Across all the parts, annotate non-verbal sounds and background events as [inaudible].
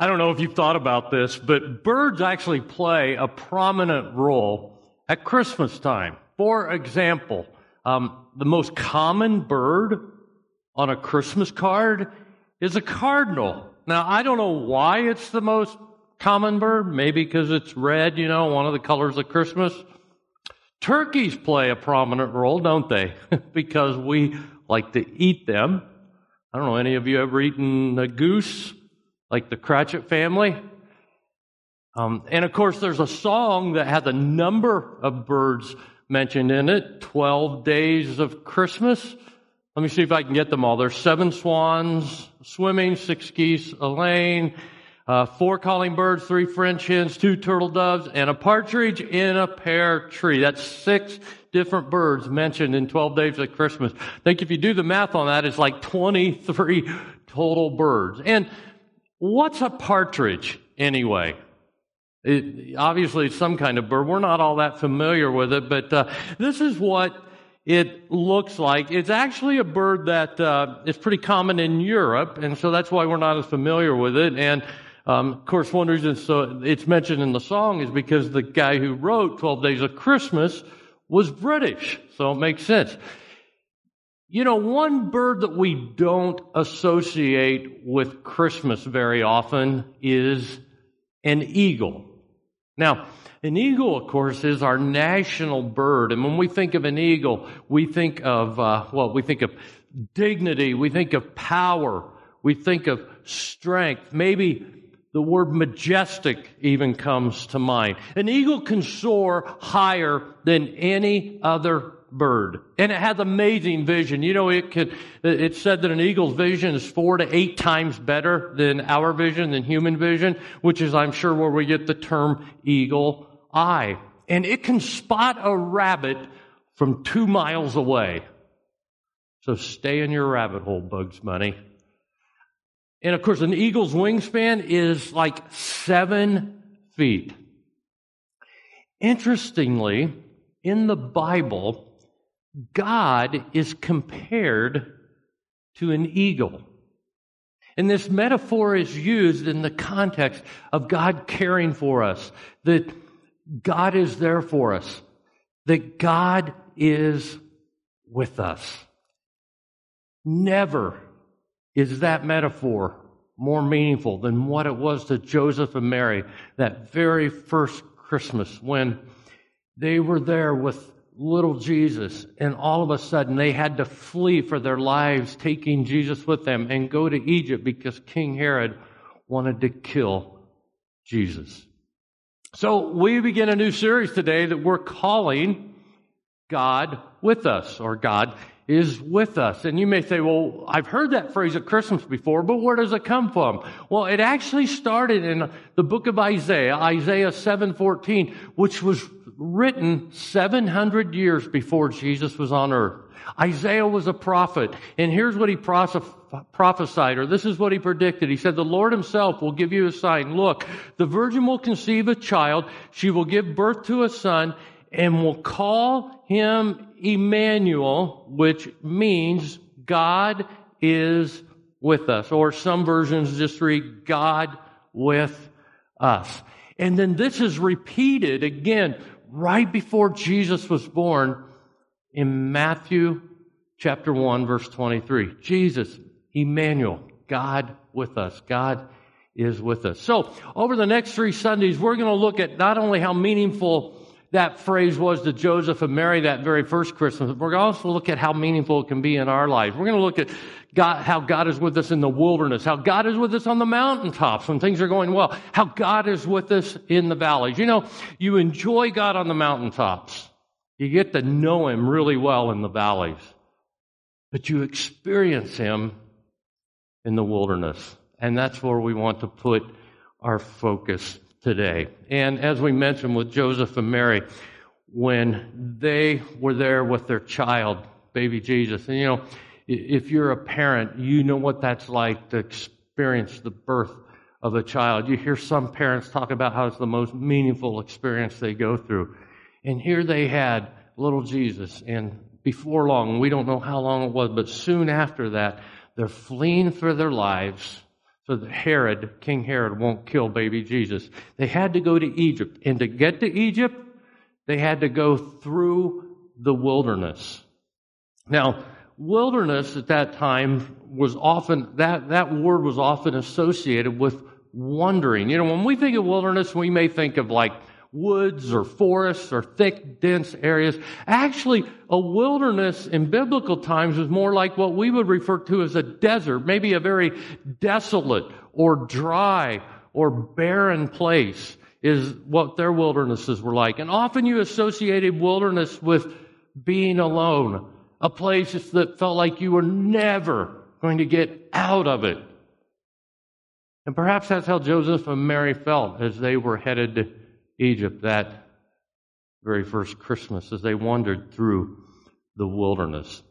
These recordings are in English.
I don't know if you've thought about this, but birds actually play a prominent role at Christmas time. For example, um, the most common bird on a Christmas card is a cardinal. Now, I don't know why it's the most common bird. Maybe because it's red, you know, one of the colors of Christmas. Turkeys play a prominent role, don't they? [laughs] because we like to eat them. I don't know, any of you ever eaten a goose? Like the Cratchit family. Um, and of course, there's a song that has a number of birds mentioned in it 12 days of Christmas. Let me see if I can get them all. There's seven swans swimming, six geese a laying, uh, four calling birds, three French hens, two turtle doves, and a partridge in a pear tree. That's six different birds mentioned in 12 days of Christmas. I think if you do the math on that, it's like 23 total birds. And What's a partridge anyway? It, obviously, it's some kind of bird. We're not all that familiar with it, but uh, this is what it looks like. It's actually a bird that uh, is pretty common in Europe, and so that's why we're not as familiar with it. And um, of course, one reason so it's mentioned in the song is because the guy who wrote 12 Days of Christmas was British, so it makes sense. You know, one bird that we don't associate with Christmas very often is an eagle. Now, an eagle, of course, is our national bird. And when we think of an eagle, we think of, uh, well, we think of dignity, we think of power, we think of strength. Maybe the word majestic even comes to mind. An eagle can soar higher than any other bird. And it has amazing vision. You know, it could, it said that an eagle's vision is four to eight times better than our vision, than human vision, which is, I'm sure, where we get the term eagle eye. And it can spot a rabbit from two miles away. So stay in your rabbit hole, Bugs Bunny. And of course, an eagle's wingspan is like seven feet. Interestingly, in the Bible, God is compared to an eagle. And this metaphor is used in the context of God caring for us, that God is there for us, that God is with us. Never is that metaphor more meaningful than what it was to Joseph and Mary that very first Christmas when they were there with little Jesus, and all of a sudden they had to flee for their lives, taking Jesus with them, and go to Egypt because King Herod wanted to kill Jesus. So we begin a new series today that we're calling God with us, or God is with us. And you may say, well, I've heard that phrase at Christmas before, but where does it come from? Well, it actually started in the book of Isaiah, Isaiah 7:14, which was written 700 years before Jesus was on earth. Isaiah was a prophet, and here's what he prophesied, or this is what he predicted. He said, The Lord himself will give you a sign. Look, the virgin will conceive a child, she will give birth to a son, and will call him Emmanuel, which means God is with us. Or some versions just read God with us. And then this is repeated again right before Jesus was born in Matthew chapter 1 verse 23. Jesus, Emmanuel, God with us. God is with us. So over the next three Sundays, we're going to look at not only how meaningful that phrase was to Joseph and Mary that very first Christmas. We're going to also look at how meaningful it can be in our lives. We're going to look at God, how God is with us in the wilderness, how God is with us on the mountaintops when things are going well, how God is with us in the valleys. You know, you enjoy God on the mountaintops. You get to know Him really well in the valleys, but you experience Him in the wilderness. And that's where we want to put our focus today. And as we mentioned with Joseph and Mary, when they were there with their child, baby Jesus, and you know, if you're a parent, you know what that's like to experience the birth of a child. You hear some parents talk about how it's the most meaningful experience they go through. And here they had little Jesus, and before long, we don't know how long it was, but soon after that, they're fleeing for their lives so that Herod, King Herod, won't kill baby Jesus. They had to go to Egypt. And to get to Egypt, they had to go through the wilderness. Now, wilderness at that time was often, that, that word was often associated with wandering. You know, when we think of wilderness, we may think of like woods or forests or thick, dense areas. Actually, a wilderness in biblical times was more like what we would refer to as a desert, maybe a very desolate or dry or barren place is what their wildernesses were like. And often you associated wilderness with being alone, a place that felt like you were never going to get out of it. And perhaps that's how Joseph and Mary felt as they were headed Egypt that very first Christmas as they wandered through the wilderness.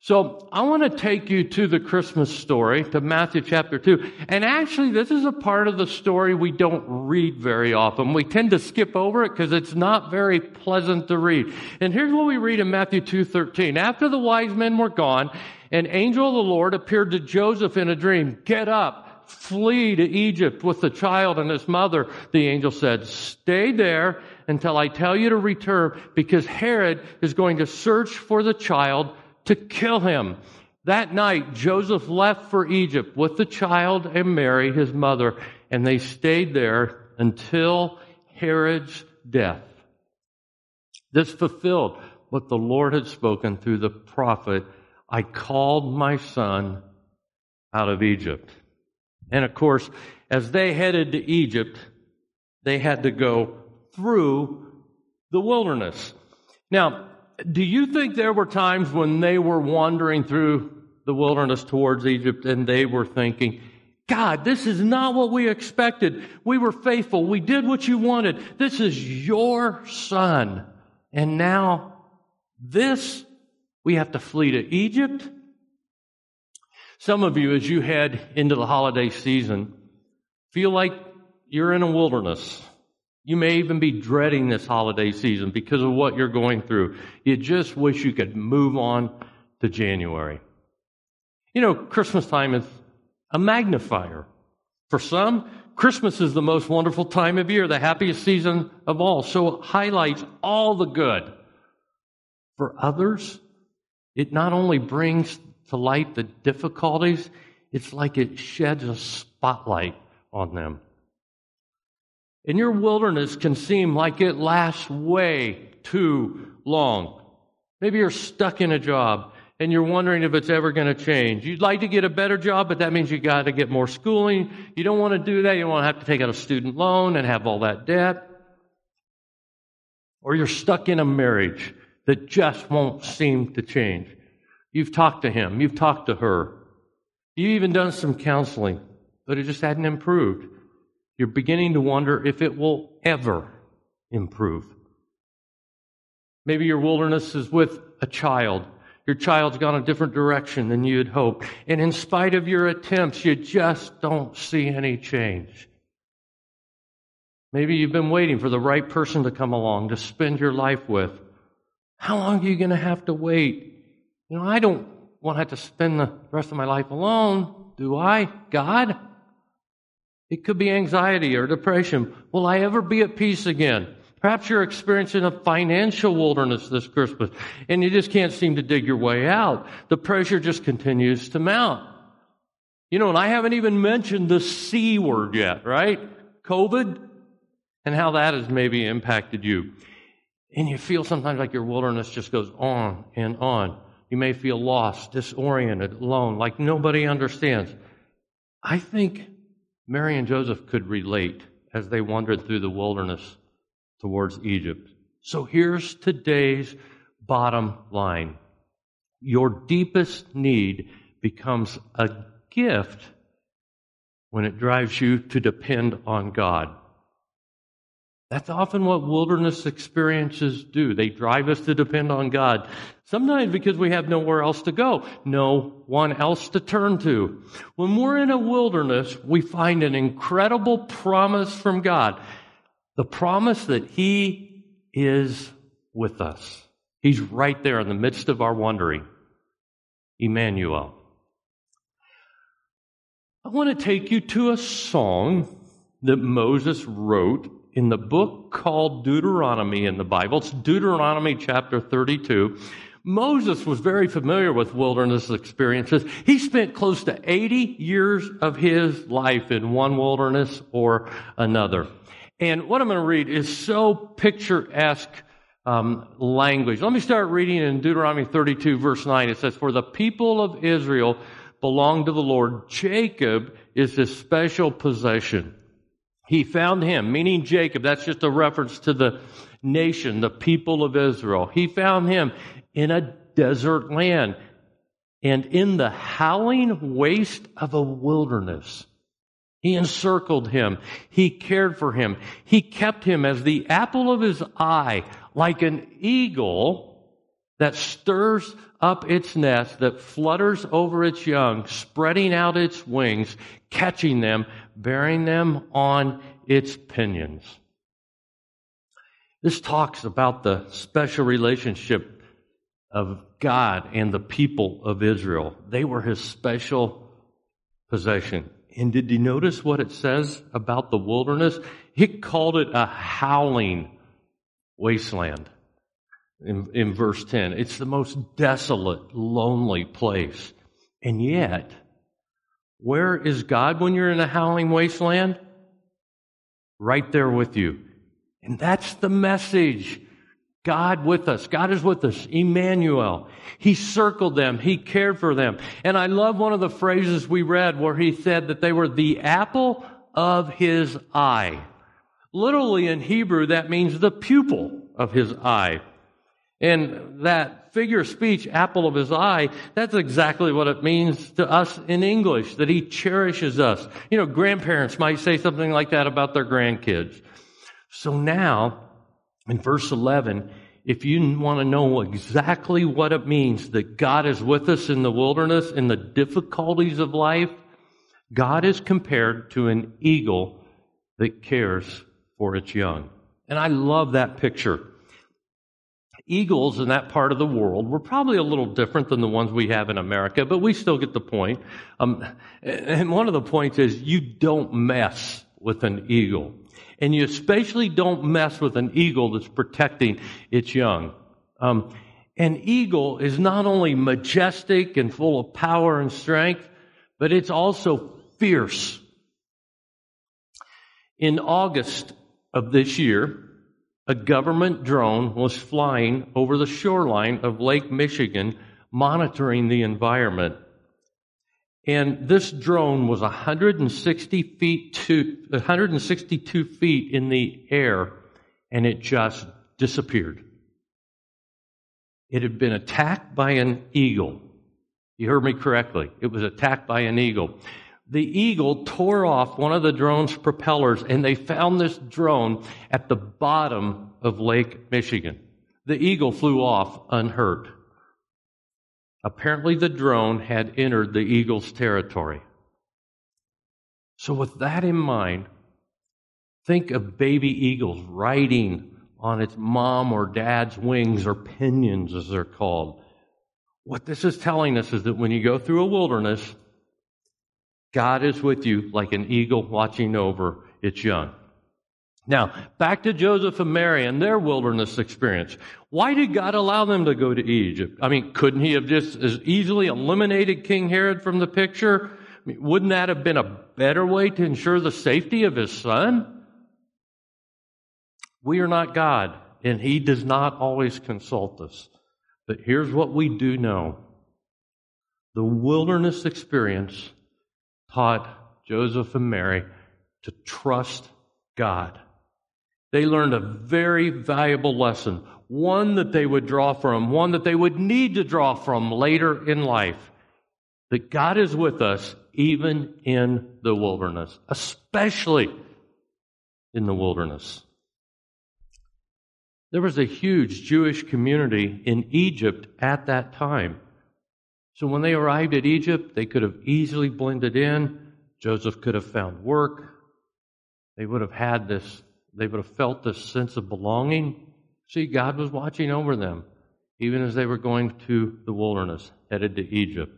So I want to take you to the Christmas story, to Matthew chapter 2. And actually, this is a part of the story we don't read very often. We tend to skip over it because it's not very pleasant to read. And here's what we read in Matthew 2.13. After the wise men were gone, an angel of the Lord appeared to Joseph in a dream. Get up, flee to Egypt with the child and his mother. The angel said, stay there until I tell you to return because Herod is going to search for the child to kill him. That night, Joseph left for Egypt with the child and Mary, his mother, and they stayed there until Herod's death. This fulfilled what the Lord had spoken through the prophet I called my son out of Egypt. And of course, as they headed to Egypt, they had to go through the wilderness. Now, do you think there were times when they were wandering through the wilderness towards Egypt and they were thinking, God, this is not what we expected. We were faithful. We did what you wanted. This is your son. And now this, we have to flee to Egypt. Some of you, as you head into the holiday season, feel like you're in a wilderness. You may even be dreading this holiday season because of what you're going through. You just wish you could move on to January. You know, Christmas time is a magnifier. For some, Christmas is the most wonderful time of year, the happiest season of all. So it highlights all the good. For others, it not only brings to light the difficulties, it's like it sheds a spotlight on them. And your wilderness can seem like it lasts way too long. Maybe you're stuck in a job and you're wondering if it's ever going to change. You'd like to get a better job, but that means you got to get more schooling. You don't want to do that. You don't want to have to take out a student loan and have all that debt. Or you're stuck in a marriage that just won't seem to change. You've talked to him. You've talked to her. You've even done some counseling, but it just hadn't improved you're beginning to wonder if it will ever improve. Maybe your wilderness is with a child. Your child's gone a different direction than you had hoped. And in spite of your attempts, you just don't see any change. Maybe you've been waiting for the right person to come along to spend your life with. How long are you going to have to wait? You know, I don't want to have to spend the rest of my life alone, do I? God? It could be anxiety or depression. Will I ever be at peace again? Perhaps you're experiencing a financial wilderness this Christmas and you just can't seem to dig your way out. The pressure just continues to mount. You know, and I haven't even mentioned the C word yet, right? COVID and how that has maybe impacted you. And you feel sometimes like your wilderness just goes on and on. You may feel lost, disoriented, alone, like nobody understands. I think Mary and Joseph could relate as they wandered through the wilderness towards Egypt. So here's today's bottom line. Your deepest need becomes a gift when it drives you to depend on God. That's often what wilderness experiences do. They drive us to depend on God. Sometimes because we have nowhere else to go, no one else to turn to. When we're in a wilderness, we find an incredible promise from God. The promise that He is with us. He's right there in the midst of our wandering. Emmanuel. I want to take you to a song that Moses wrote in the book called Deuteronomy in the Bible. It's Deuteronomy chapter 32. Moses was very familiar with wilderness experiences. He spent close to 80 years of his life in one wilderness or another. And what I'm going to read is so picturesque um, language. Let me start reading in Deuteronomy 32, verse 9. It says, For the people of Israel belong to the Lord. Jacob is his special possession. He found him, meaning Jacob. That's just a reference to the nation, the people of Israel. He found him in a desert land and in the howling waste of a wilderness. He encircled him. He cared for him. He kept him as the apple of his eye, like an eagle that stirs up its nest, that flutters over its young, spreading out its wings, catching them, bearing them on its pinions. This talks about the special relationship of God and the people of Israel. They were his special possession. And did you notice what it says about the wilderness? It called it a howling wasteland in, in verse 10. It's the most desolate, lonely place. And yet, where is God when you're in a howling wasteland? Right there with you. And that's the message. God with us. God is with us. Emmanuel. He circled them. He cared for them. And I love one of the phrases we read where he said that they were the apple of his eye. Literally in Hebrew, that means the pupil of his eye. And that figure of speech, apple of his eye, that's exactly what it means to us in English, that he cherishes us. You know, grandparents might say something like that about their grandkids. So now, in verse 11, if you want to know exactly what it means that God is with us in the wilderness, in the difficulties of life, God is compared to an eagle that cares for its young. And I love that picture eagles in that part of the world were probably a little different than the ones we have in America, but we still get the point. Um, and one of the points is you don't mess with an eagle. And you especially don't mess with an eagle that's protecting its young. Um, an eagle is not only majestic and full of power and strength, but it's also fierce. In August of this year, a government drone was flying over the shoreline of Lake Michigan, monitoring the environment. And this drone was 160 feet to 162 feet in the air, and it just disappeared. It had been attacked by an eagle. You heard me correctly. It was attacked by an eagle the eagle tore off one of the drone's propellers and they found this drone at the bottom of Lake Michigan. The eagle flew off unhurt. Apparently, the drone had entered the eagle's territory. So, with that in mind, think of baby eagles riding on its mom or dad's wings or pinions, as they're called. What this is telling us is that when you go through a wilderness, God is with you like an eagle watching over its young. Now, back to Joseph and Mary and their wilderness experience. Why did God allow them to go to Egypt? I mean, couldn't he have just as easily eliminated King Herod from the picture? I mean, wouldn't that have been a better way to ensure the safety of his son? We are not God, and he does not always consult us. But here's what we do know. The wilderness experience taught Joseph and Mary to trust God. They learned a very valuable lesson, one that they would draw from, one that they would need to draw from later in life. That God is with us even in the wilderness, especially in the wilderness. There was a huge Jewish community in Egypt at that time. So when they arrived at Egypt, they could have easily blended in. Joseph could have found work. They would have had this, they would have felt this sense of belonging. See, God was watching over them, even as they were going to the wilderness, headed to Egypt.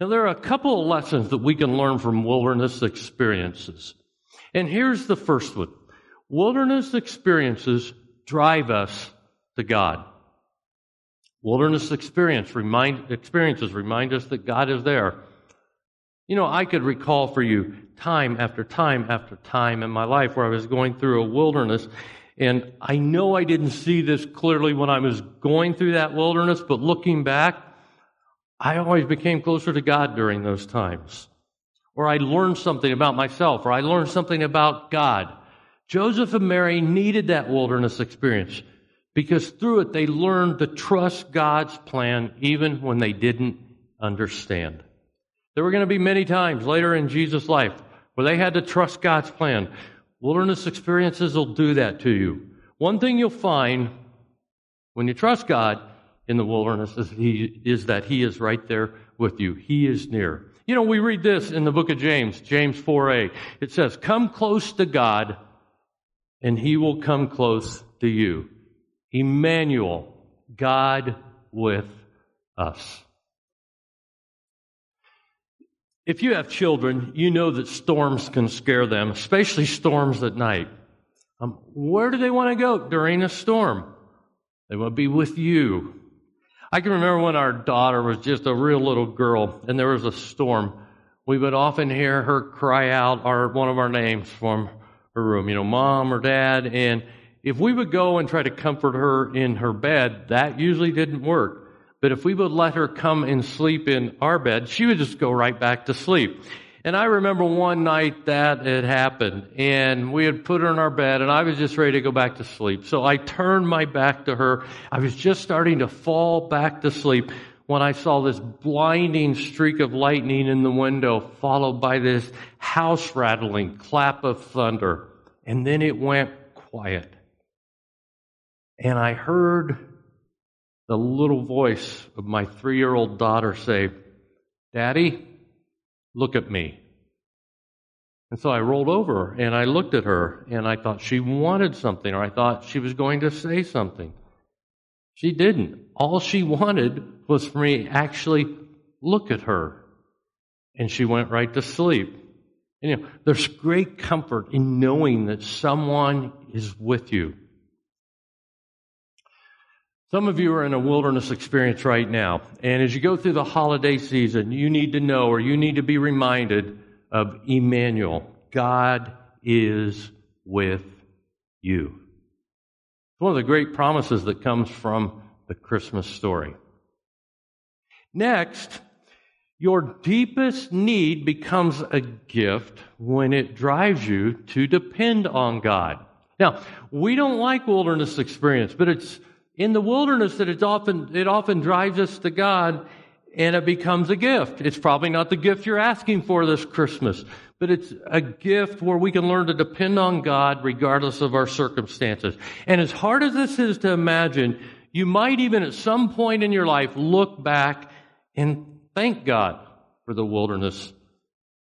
Now, there are a couple of lessons that we can learn from wilderness experiences. And here's the first one wilderness experiences drive us to God. Wilderness experience remind, experiences remind us that God is there. You know, I could recall for you time after time after time in my life where I was going through a wilderness. And I know I didn't see this clearly when I was going through that wilderness, but looking back, I always became closer to God during those times. Or I learned something about myself, or I learned something about God. Joseph and Mary needed that wilderness experience because through it they learned to trust God's plan even when they didn't understand. There were going to be many times later in Jesus' life where they had to trust God's plan. Wilderness experiences will do that to you. One thing you'll find when you trust God in the wilderness is, he, is that He is right there with you. He is near. You know, we read this in the book of James, James 4a. It says, Come close to God, and He will come close to you. Emmanuel, God with us. If you have children, you know that storms can scare them, especially storms at night. Um, where do they want to go during a storm? They want to be with you. I can remember when our daughter was just a real little girl and there was a storm. We would often hear her cry out our, one of our names from her room, you know, mom or dad. And if we would go and try to comfort her in her bed, that usually didn't work. But if we would let her come and sleep in our bed, she would just go right back to sleep. And I remember one night that it happened and we had put her in our bed and I was just ready to go back to sleep. So I turned my back to her. I was just starting to fall back to sleep when I saw this blinding streak of lightning in the window followed by this house rattling clap of thunder. And then it went quiet. And I heard the little voice of my three year old daughter say, Daddy, look at me. And so I rolled over and I looked at her and I thought she wanted something or I thought she was going to say something. She didn't. All she wanted was for me to actually look at her. And she went right to sleep. And, you know, there's great comfort in knowing that someone is with you. Some of you are in a wilderness experience right now. And as you go through the holiday season, you need to know or you need to be reminded of Emmanuel. God is with you. It's one of the great promises that comes from the Christmas story. Next, your deepest need becomes a gift when it drives you to depend on God. Now, we don't like wilderness experience, but it's in the wilderness that it's often, it often drives us to God and it becomes a gift. It's probably not the gift you're asking for this Christmas, but it's a gift where we can learn to depend on God regardless of our circumstances. And as hard as this is to imagine, you might even at some point in your life look back and thank God for the wilderness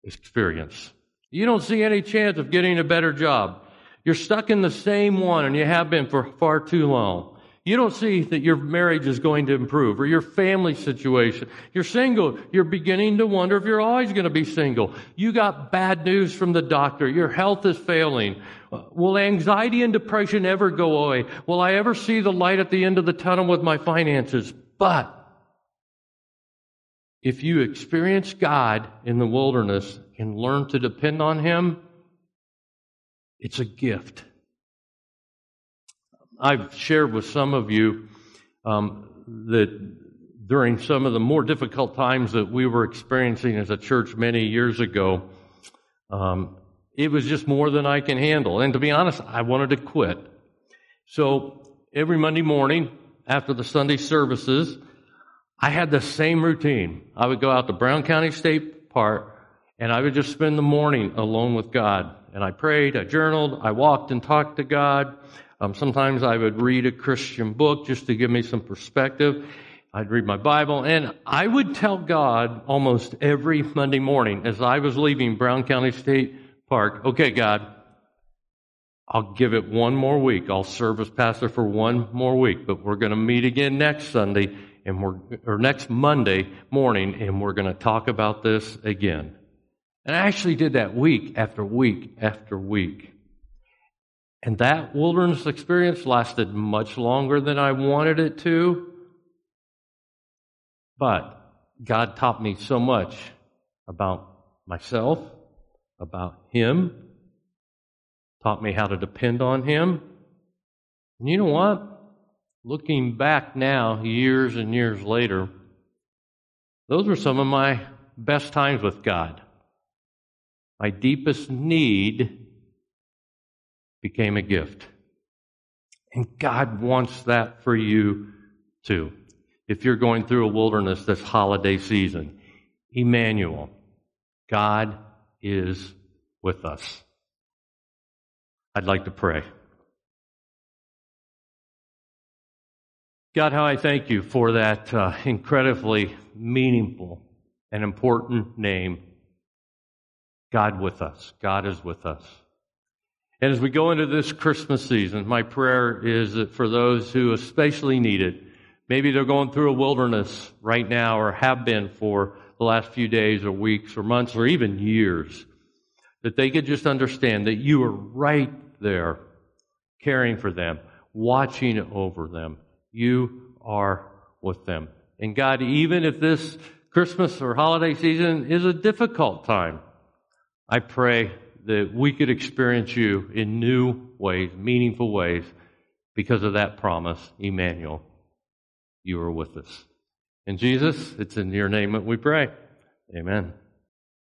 experience. You don't see any chance of getting a better job. You're stuck in the same one and you have been for far too long. You don't see that your marriage is going to improve or your family situation. You're single. You're beginning to wonder if you're always going to be single. You got bad news from the doctor. Your health is failing. Will anxiety and depression ever go away? Will I ever see the light at the end of the tunnel with my finances? But if you experience God in the wilderness and learn to depend on Him, it's a gift. I've shared with some of you um, that during some of the more difficult times that we were experiencing as a church many years ago, um, it was just more than I can handle. And to be honest, I wanted to quit. So every Monday morning after the Sunday services, I had the same routine. I would go out to Brown County State Park and I would just spend the morning alone with God. And I prayed, I journaled, I walked and talked to God. Um, sometimes I would read a Christian book just to give me some perspective. I'd read my Bible, and I would tell God almost every Monday morning as I was leaving Brown County State Park, okay, God, I'll give it one more week. I'll serve as pastor for one more week, but we're going to meet again next Sunday, and we're, or next Monday morning, and we're going to talk about this again. And I actually did that week after week after week. And that wilderness experience lasted much longer than I wanted it to. But God taught me so much about myself, about Him, taught me how to depend on Him. And you know what? Looking back now, years and years later, those were some of my best times with God. My deepest need became a gift. And God wants that for you too. If you're going through a wilderness this holiday season, Emmanuel, God is with us. I'd like to pray. God, how I thank you for that uh, incredibly meaningful and important name, God with us. God is with us. And as we go into this Christmas season, my prayer is that for those who especially need it, maybe they're going through a wilderness right now or have been for the last few days or weeks or months or even years, that they could just understand that you are right there caring for them, watching over them. You are with them. And God, even if this Christmas or holiday season is a difficult time, I pray that we could experience you in new ways, meaningful ways, because of that promise, Emmanuel, you are with us. And Jesus, it's in your name that we pray. Amen.